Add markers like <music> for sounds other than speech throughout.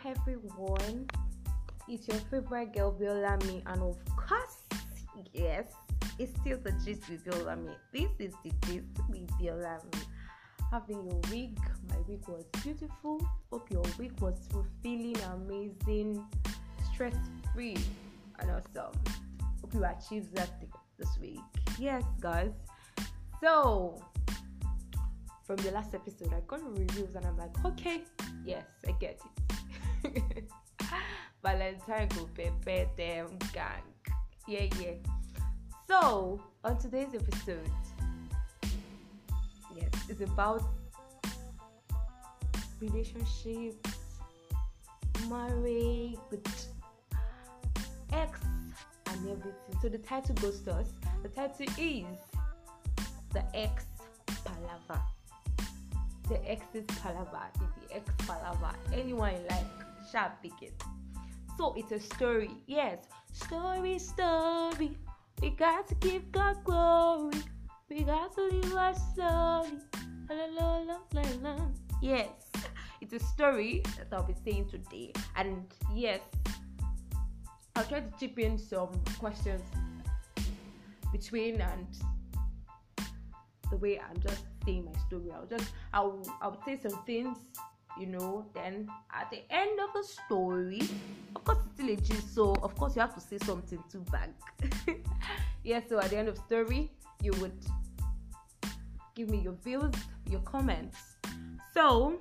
Hello everyone, it's your favorite girl Biolami, and of course, yes, it's still the gist with Biolami. This is the gist with Biolami. Having your week, my week was beautiful. Hope your week was fulfilling, amazing, stress free, and awesome. Hope you achieved that this week. Yes, guys. So, from the last episode, I got reviews, and I'm like, okay, yes, I get it. Valentine go prepare them gang. Yeah, yeah. So on today's episode, yes, it's about relationships, marriage, with ex, and everything. So the title goes to us. The title is the ex Palava. The ex's palaver. The ex palava. Anyone like sharp pick it. So it's a story. Yes, story, story. We got to give God glory. We got to live our story. La, la, la, la, la. Yes, it's a story that I'll be saying today. And yes, I'll try to chip in some questions between and the way I'm just saying my story. I'll just I'll I'll say some things you know then at the end of the story of course it's still a gist so of course you have to say something too back. <laughs> Yeah so at the end of story you would give me your views your comments. So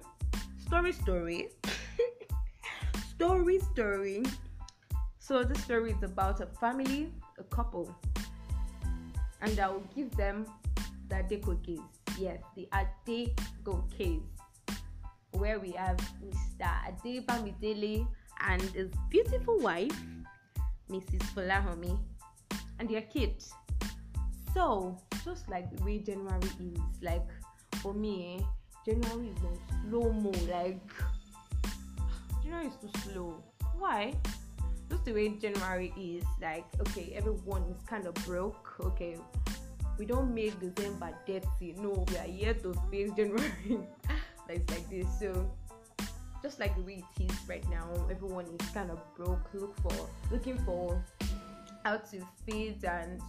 story story. <laughs> Story story. So this story is about a family a couple and i will give them the Adeko case yes the Adeko case where we have Mr. Adebamidele and his beautiful wife, Mrs. Folahomi, and their kid. So, just like the way January is, like for me, eh, January is on slow mo. Like January is too slow. Why? Just the way January is, like okay, everyone is kind of broke. Okay, we don't make December dirty. No, we are here to face January. <laughs> like this. So just like the way it is right now, everyone is kind of broke, look for looking for how to feed and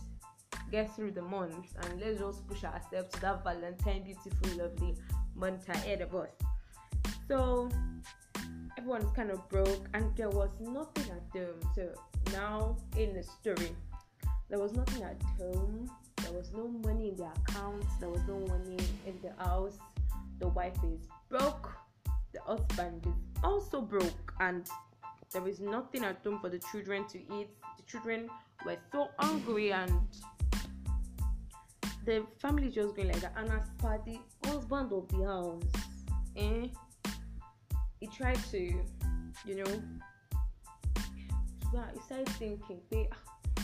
get through the month and let's just push ourselves to that Valentine beautiful lovely month ahead of us. So everyone's kind of broke and there was nothing at home. So now in the story, there was nothing at home. There was no money in the accounts. There was no money in the house the wife is broke, the husband is also broke, and there is nothing at home for the children to eat. The children were so hungry, and the family just going like that. And as per the husband of the house, eh, he tried to, you know, he started thinking, hey,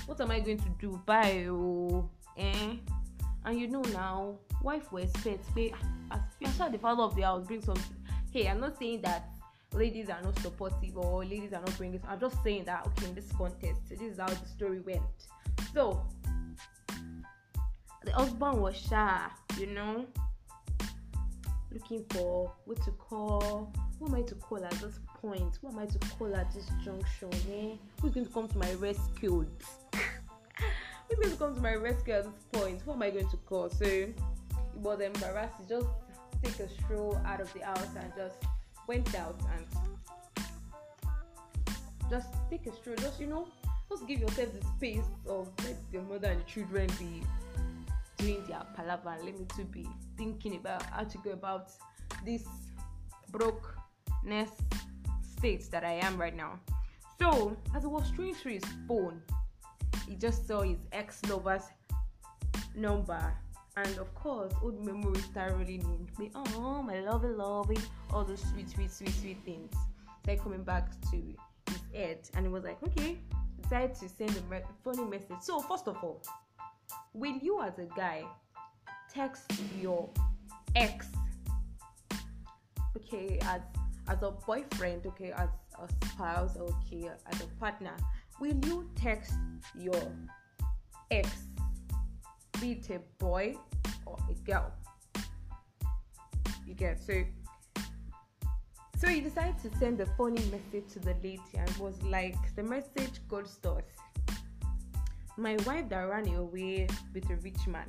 what am I going to do? Bye, oh, eh? And you know now, wife will expect, hey, as you're the father of the house, bring something. Hey, I'm not saying that ladies are not supportive or ladies are not bringing. I'm just saying that okay, in this context, this is how the story went. So the husband was shy, you know, looking for what to call. What am I to call at this point? What am I to call at this junction? Eh? Who's going to come to my rescue? <laughs> Who's going to come to my rescue at this point? What am I going to call? So it was embarrassed. He just take a stroll out of the house and just went out and just take a stroll. Just you know, just give yourself the space of let the mother and the children be doing their palaver and let me to be thinking about how to go about this brokenness state that I am right now. So as he was strolling through his phone, he just saw his ex-lover's number. And of course old memories start rolling in. Me oh my lovey lovey all those sweet sweet sweet sweet things started coming back to his head. And it was like okay decided to send a funny message. So first of all will you as a guy text your ex okay as as a boyfriend okay as a spouse okay as a partner will you text your ex be it a boy or a girl. You get so So he decided to send a funny message to the lady and was like, the message goes. My wife that ran away with a rich man.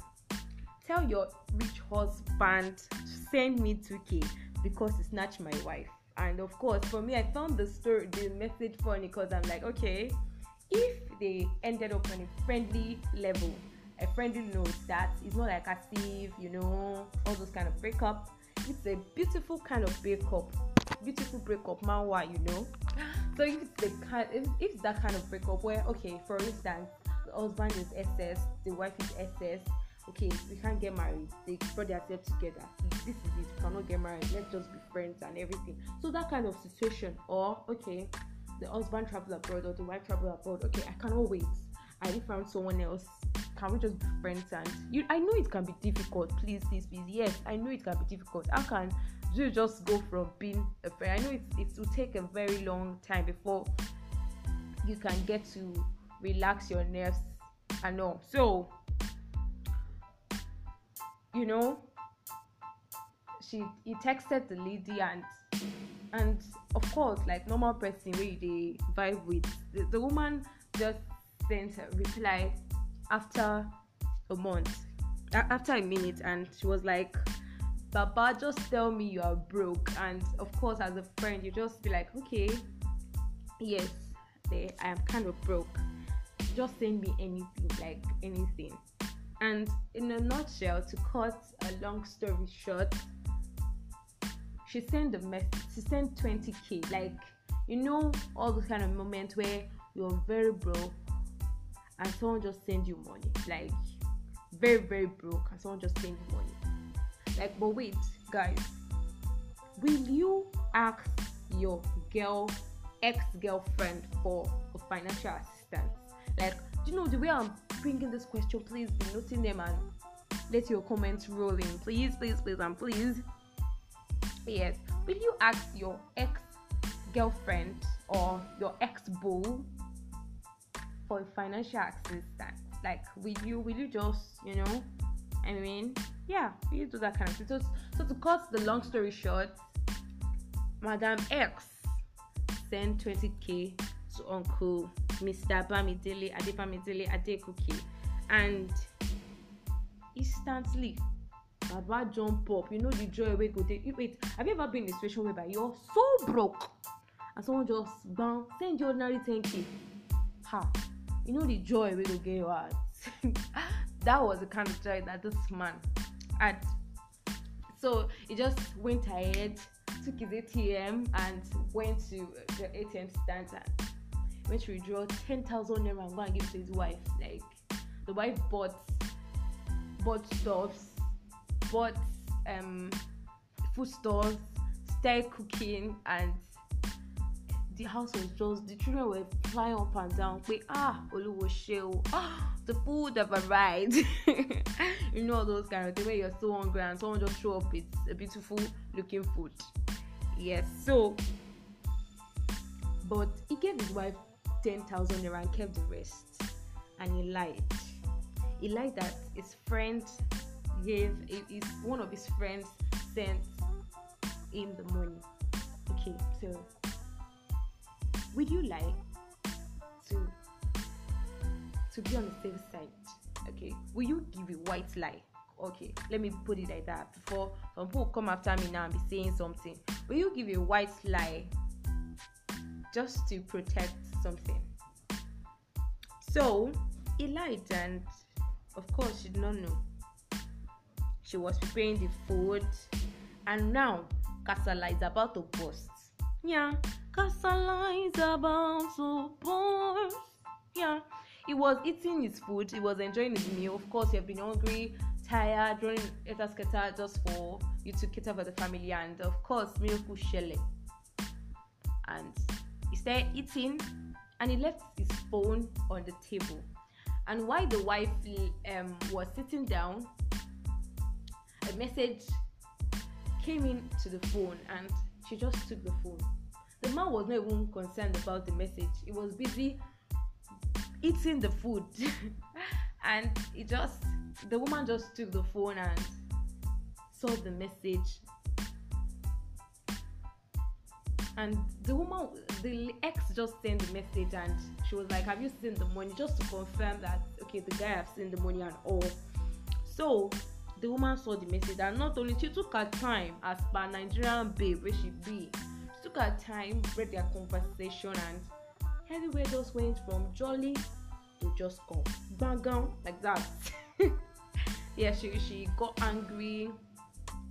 Tell your rich husband to send me 2k because he snatched my wife. And of course, for me, I found the story, the message funny because I'm like, okay, if they ended up on a friendly level, a friendly note that it's not like a if you know all those kind of breakup. It's a beautiful kind of breakup, beautiful breakup, manwa, you know. <gasps> So if it's the kind, if, if it's that kind of breakup where okay, for instance, the husband is SS, the wife is SS. Okay, we can't get married. They brought themselves together. This is it. We cannot get married. Let's just be friends and everything. So that kind of situation, or okay, the husband travel abroad or the wife travel abroad. Okay, I cannot wait. I found someone else. Can we just be friends? And you, I know it can be difficult. Please, please, please. Yes, I know it can be difficult. How can you just go from being a friend? I know it, it will take a very long time before you can get to relax your nerves and all. So, you know, she he texted the lady and and of course, like normal person where they vibe with the, the woman just sent a reply after a month, after a minute, and she was like, Baba, just tell me you are broke. And of course, as a friend, you just be like, okay, yes, they, I am kind of broke. Just send me anything, like anything. And in a nutshell, to cut a long story short, she sent the message. She sent 20k. Like you know, all those kind of moments where you're very broke and someone just send you money. Like very very broke and someone just send you money. Like, but wait, guys, will you ask your girl ex-girlfriend for a financial assistance? Like, do you know the way I'm bringing this question? Please be noting them and let your comments roll in. Please, please, please, and please. Yes. Will you ask your ex girlfriend or your ex bull for financial assistance? Like, will you will you just you know? I mean, yeah, will you do that kind of thing? So, so to cut the long story short, Madam X sent 20k to Uncle Mr. Bamidele Adebamidele Adekuki, and instantly baba jump up. You know the joy wey go dey wait have you ever been in a situation whereby you're so broke and someone just gbam send you ordinary 10k ha. You know the joy wey go get your heart <laughs> that was the kind of joy that this man had. So he just went ahead took his atm and went to the atm stand and went to withdraw 10,000 naira and go and give to his wife. Like the wife bought bought stuffs bought um, food stores, started cooking, and the house was just the children were flying up and down. Wait, ah, Oluwo Sheo, ah, the food have arrived. <laughs> you know those kind of things where you're so hungry and someone just show up with a beautiful looking food. Yes, so but he gave his wife ten thousand naira and kept the rest, and he lied. He lied that his friend gave is one of his friends sent him the money. Okay, so would you like to to be on the safe side? Okay, will you give a white lie? Okay, let me put it like that before some people come after me now and be saying something. Will you give a white lie just to protect something? So he lied, and of course, she did not know she was preparing the food. And now kasala is about to burst. Yeah kasala is about to burst. Yeah he was eating his food. He was enjoying his meal. Of course he had been hungry tired running etasketa just for you to cater for the family and of course miracle shele. And he started eating and he left his phone on the table. And while the wife um, was sitting down a message came in to the phone and she just took the phone. The man was not even concerned about the message. He was busy eating the food. <laughs> and he just the woman just took the phone and saw the message and the woman the ex just sent the message and she was like have you seen the money just to confirm that okay the guy have seen the money and all so the woman saw the message and not only she took her time as per nigerian babe wey she be she took her time read their conversation and everywhere just went from jolly to just come gbangam like that. <laughs> Yeah she she got angry.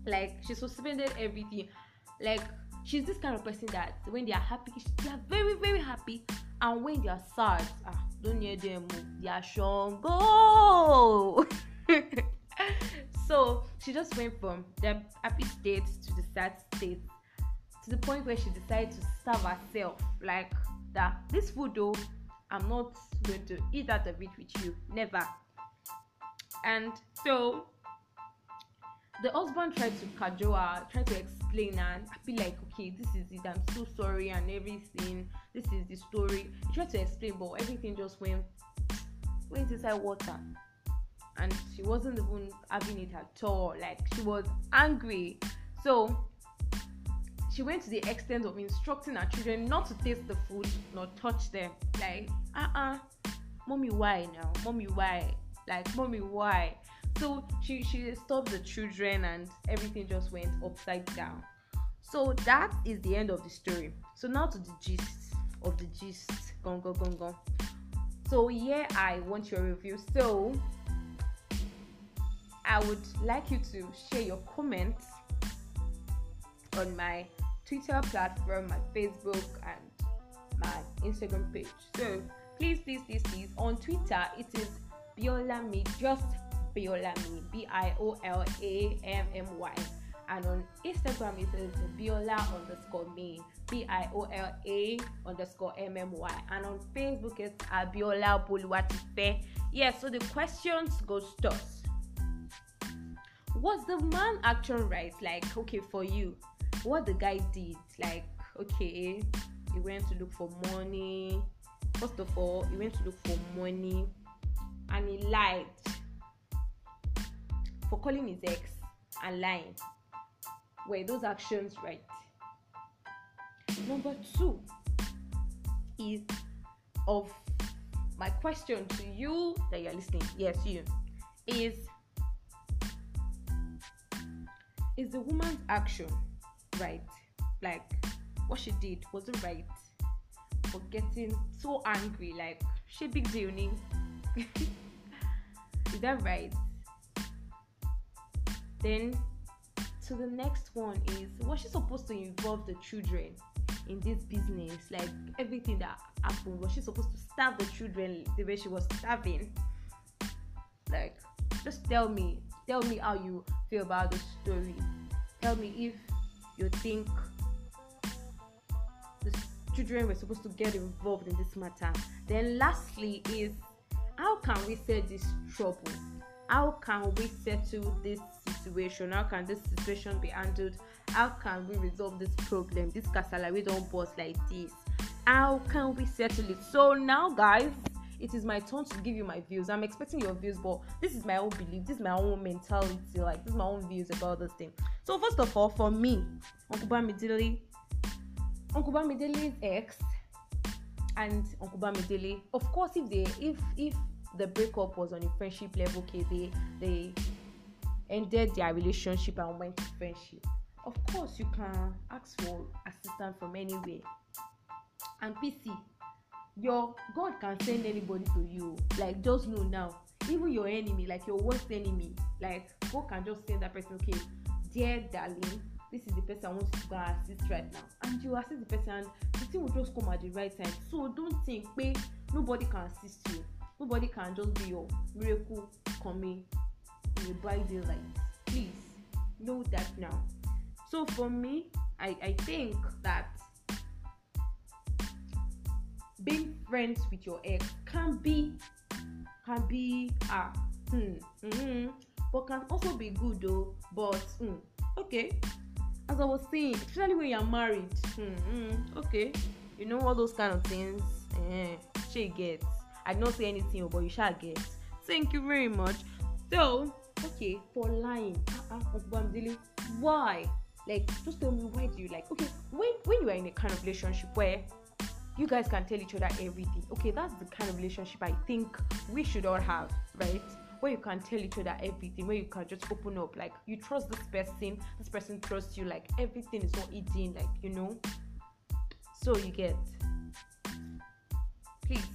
Like she suspended everything. Like she's this kind of person that when they are happy they are very very happy. And when they are sad ah don't hear them o they are go. <laughs> so she just went from the happy state to the sad state to the point where she decided to starve herself. Like that this food though i'm not going to eat out of it with you. Never. And so the husband tried to cajole her tried to explain and be like okay this is it. I'm so sorry and everything. This is the story. He tried to explain but everything just went went inside water and she wasn't even having it at all. Like she was angry. So she went to the extent of instructing her children not to taste the food nor touch them. Like uh-uh. Mommy why now? Mommy why? Like mommy why? So she she stopped the children and everything just went upside down. So that is the end of the story. So now to the gist of the gist. Gong gong gong gong. So here i want your review. So i would like you to share your comments on my twitter platform my facebook and my instagram page so please please please please on twitter it is biola me just Biolami, B I O L A M M Y. And on Instagram, it is Biola underscore me, B I O L A underscore M M Y. And on Facebook, it's Abiola Boluwatife. Yeah, so the questions goes thus. Was the man action right? Like, okay, for you, what the guy did, like, okay, he went to look for money. First of all, he went to look for money and he lied for calling his ex and lying. Were those actions right? Number two is of my question to you that you're listening. Yes, you is is the woman's action right? Like what she did was it right for getting so angry? Like she big deal, <laughs> is that right? Then to the next one is was she supposed to involve the children in this business? Like everything that happened, was she supposed to starve the children the way she was starving? Like, just tell me, tell me how you feel about the story. Tell me if you think the children were supposed to get involved in this matter. Then lastly is how can we set this trouble? How can we settle this situation how can this situation be handled how can we resolve this problem this kasala we don't burst like this how can we settle it so now guys it is my turn to give you my views. I'm expecting your views but this is my own belief this is my own mentality like this is my own views about this thing. So first of all for me uncle bamidele uncle bamidele's ex and uncle bamidele of course if they if if the breakup was on a friendship level okay they they ended their relationship and went to friendship. Of course you can ask for assistance from anywhere. And pc your god can send anybody to you like just know now. Even your enemy like your worst enemy like god can just send that person okay dear darling this is the person i want you to go assist right now. And you assist the person and the thing will just come at the right time. So don't think pé nobody can assist you. Nobody can just be your miracle coming in a bright day like please know that now. So for me i i think that being friends with your ex can be can be ah hmm, mm-hmm, but can also be good though but mm, okay. As i was saying especially when you're married mm-hmm, okay you know all those kind of things eh, she gets. I don't say anything but you shall get. Thank you very much. So okay for lying uh-uh, why? Like just tell me why do you like okay when when you are in a kind of relationship where you guys can tell each other everything okay that's the kind of relationship i think we should all have right? Where you can tell each other everything where you can just open up like you trust this person this person trusts you like everything is not eating like you know? So you get please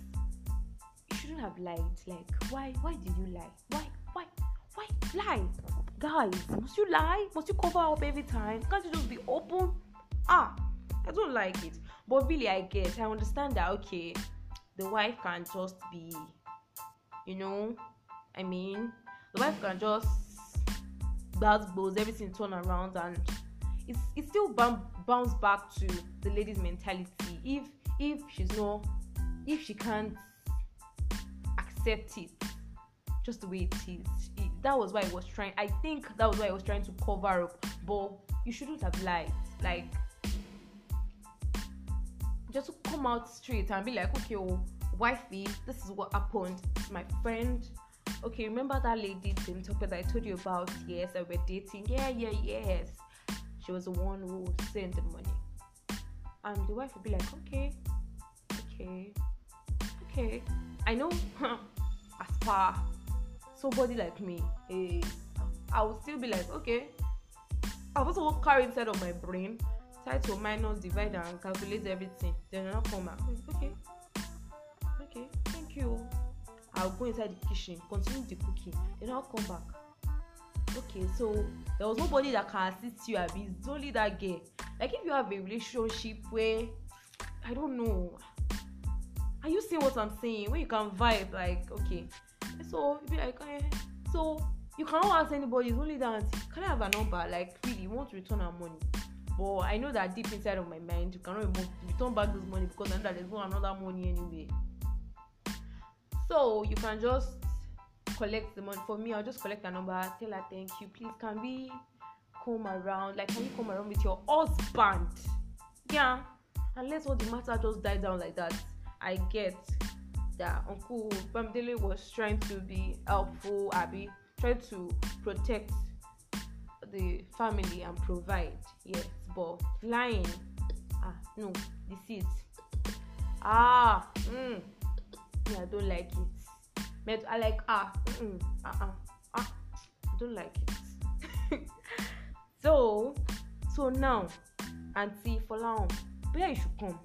you shouldn't have lied like why why did you lie? Why why why lie? Guys must you lie? Must you cover up every time? Can't you just be open? Ah i don't like it but really i get i understand that okay the wife can just be you know i mean the wife can just bounce blows everything turn around and it's it still bounce back to the lady's mentality. If if she's not if she can't accept it just the way it is it, that was why i was trying i think that was why i was trying to cover up. But you shouldn't have lied. Like just come out straight and be like okay oh wifey this is what happened my friend. Okay remember that lady Tim Tucker that i told you about? Yes i were dating. Yeah yeah yes. She was the one who sent the money. And the wife would be like okay okay okay. I know <laughs> as far somebody like me eh, i would still be like okay. I also carry inside of my brain try to minus divide and calculate everything. Then i'll come back okay. Okay thank you. I'll go inside the kitchen continue the cooking. Then i'll come back. Okay so there was nobody that can assist you abi. It's only that girl. Like if you have a relationship where i don't know. Are you seeing what i'm saying? Where you can vibe like okay. So you be like eh. So you cannot ask anybody. It's only that can i have a number? Like really you want to return our money but i know that deep inside of my mind you cannot remove return back this money because i know that there's no another money anyway so you can just collect the money. For me i'll just collect a number tell her thank you. Please can we come around? Like can you come around with your husband? Yeah. And let all the matter just die down like that. I get that uncle bamidele was trying to be helpful Abby, trying to protect the family and provide yes but lying. Ah no deceit. Ah mm, me i don't like it. Me i like ah mm, ah ah ah i don't like it. <laughs> So so now aunty folahan where you should come.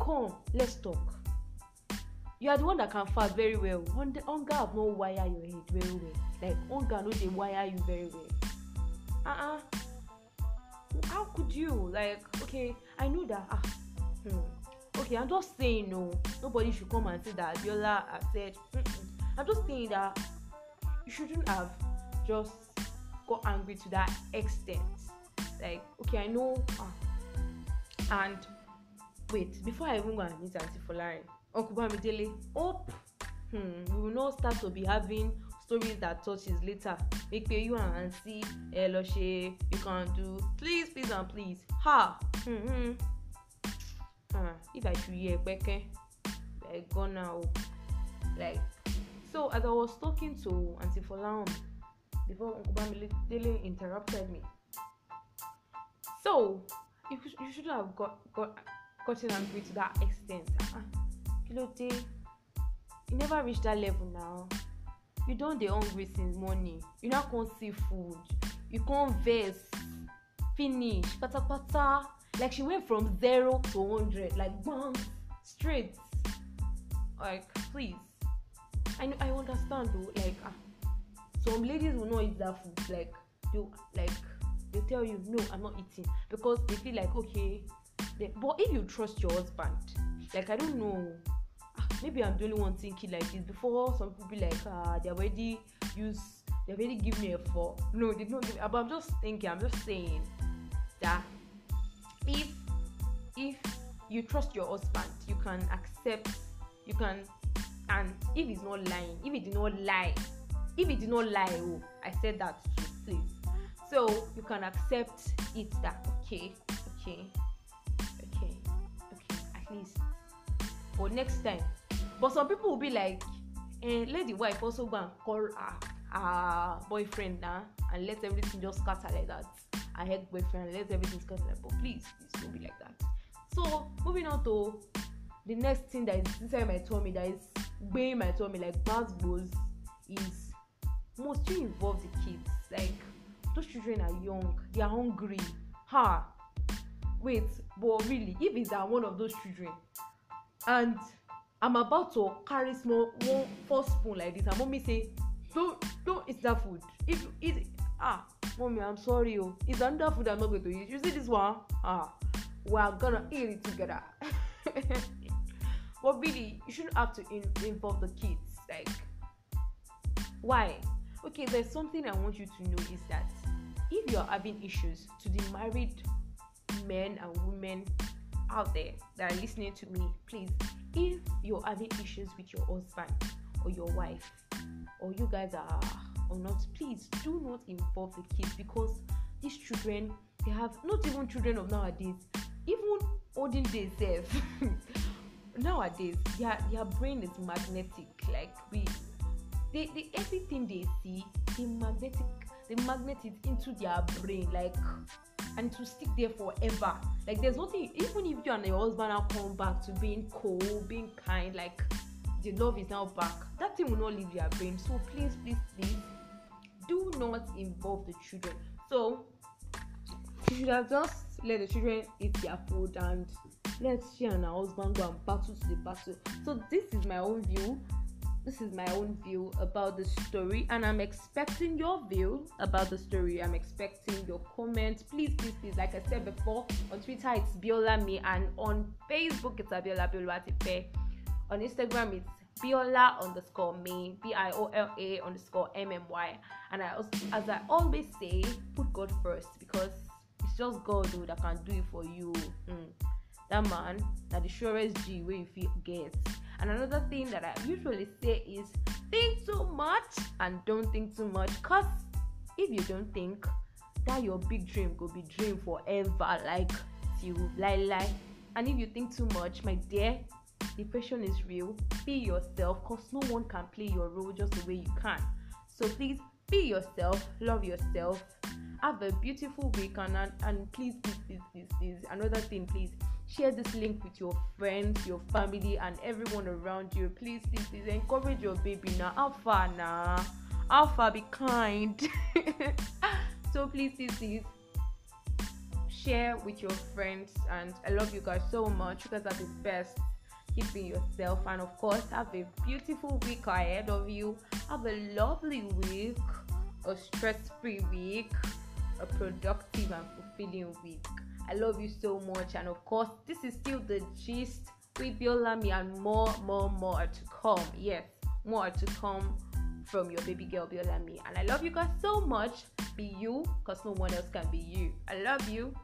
Come let's talk. You are the one that can fast very well. Hunger have no wire your head very well. Like hunger no dey wire you very well. Uh-uh how could you? Like okay i know that ah hmm. okay i'm just saying no. Nobody should come and say that abiola has said i'm just saying that you shouldn't have just got angry to that extent. Like okay i know ah. And wait before i even go and meet aunty folari uncle bamidele hope hmm, we will not start to be having stories that touches later. Make pe you and aunty ẹ lọ ṣe you can do. Please please and please. Ha! Hmm, hmm. Uh, if i should hear peke i gonna o. Like so as i was talking to aunty folahun before uncle bamidele interrupted me. So you, you shouldn't have got got gotten angry to that extent. Uh-uh. kí you never reach that level now you don dey hungry since morning you no come see food you come vex finish patapata like she went from zero to hundred like gbam straight. Like please. I know i understand though like ah some ladies will not eat that food like they like they tell you no i'm not eating because they feel like okay they, but if you trust your husband like i don't know maybe i'm the only one thinking like this before some people be like ah they already use they already give me a four no they don't give me but i'm just thinking i'm just saying that if if you trust your husband you can accept you can and if he's not lying if he did not lie if he did not lie oh i said that too please. So you can accept it that okay okay okay okay at least. But next time but some people will be like eh, let the wife also go and call her her boyfriend na and let everything just scatter like that. Her ex boyfriend, let everything's cut like, but please, please don't be like that. So moving on to the next thing that is inside my tummy that is weighing my tummy like bass blows is must you involve the kids. Like those children are young they are hungry. Ha! Wait but really if it's uh, one of those children and i'm about to carry small one four spoon like this. And mommy say don't don't eat that food. You eat ah mommy i'm sorry oh. It's another food i'm not going to eat. You see this one? Ah we are gonna eat it together. <laughs> But really you shouldn't have to in- involve the kids like why? Okay there's something i want you to know is that if you're having issues to the married men and women out there that are listening to me please if you're having issues with your husband or your wife or you guys are or not please do not involve the kids because these children they have not even children of nowadays even olden days eh, <laughs> nowadays their their brain is magnetic. Like we they, they everything they see they magnetic they magnet it into their brain. Like and to stick there forever. Like there's nothing even if you and your husband now come back to being cold being kind like the love is now back that thing will not leave their brain. So please please please do not involve the children. So you should have just let the children eat their food and let she and her husband go and battle to the battle. So this is my own view this is my own view about the story and i'm expecting your view about the story. I'm expecting your comments. Please please please like i said before on twitter it's biola me and on facebook it's abiola Boluwatife on instagram it's biola underscore me b-i-o-l-a underscore m-m-y and i also, as i always say put god first because it's just god who that can do it for you. Mm. that man that the surest g where you feel get and another thing that I usually say is think too much and don't think too much. Cause if you don't think, that your big dream could be dream forever, like you lie lie. And if you think too much, my dear, depression is real. Be yourself, cause no one can play your role just the way you can. So please be yourself, love yourself, have a beautiful week, and and, and please, please, please, please, please, another thing, please share this link with your friends your family and everyone around you. Please please please encourage your baby now. Far now? Far be kind? <laughs> So please please please share with your friends and i love you guys so much. You guys are the best. Keep yourself and of course have a beautiful week ahead of you. Have a lovely week a stress-free week a productive and fulfilling week I love you so much. And of course, this is still the gist with Biolami and more, more, more to come. Yes, more to come from your baby girl Biolami. And I love you guys so much. Be you, because no one else can be you. I love you.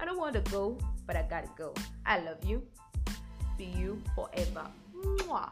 I don't want to go, but I gotta go. I love you. Be you forever. Mwah.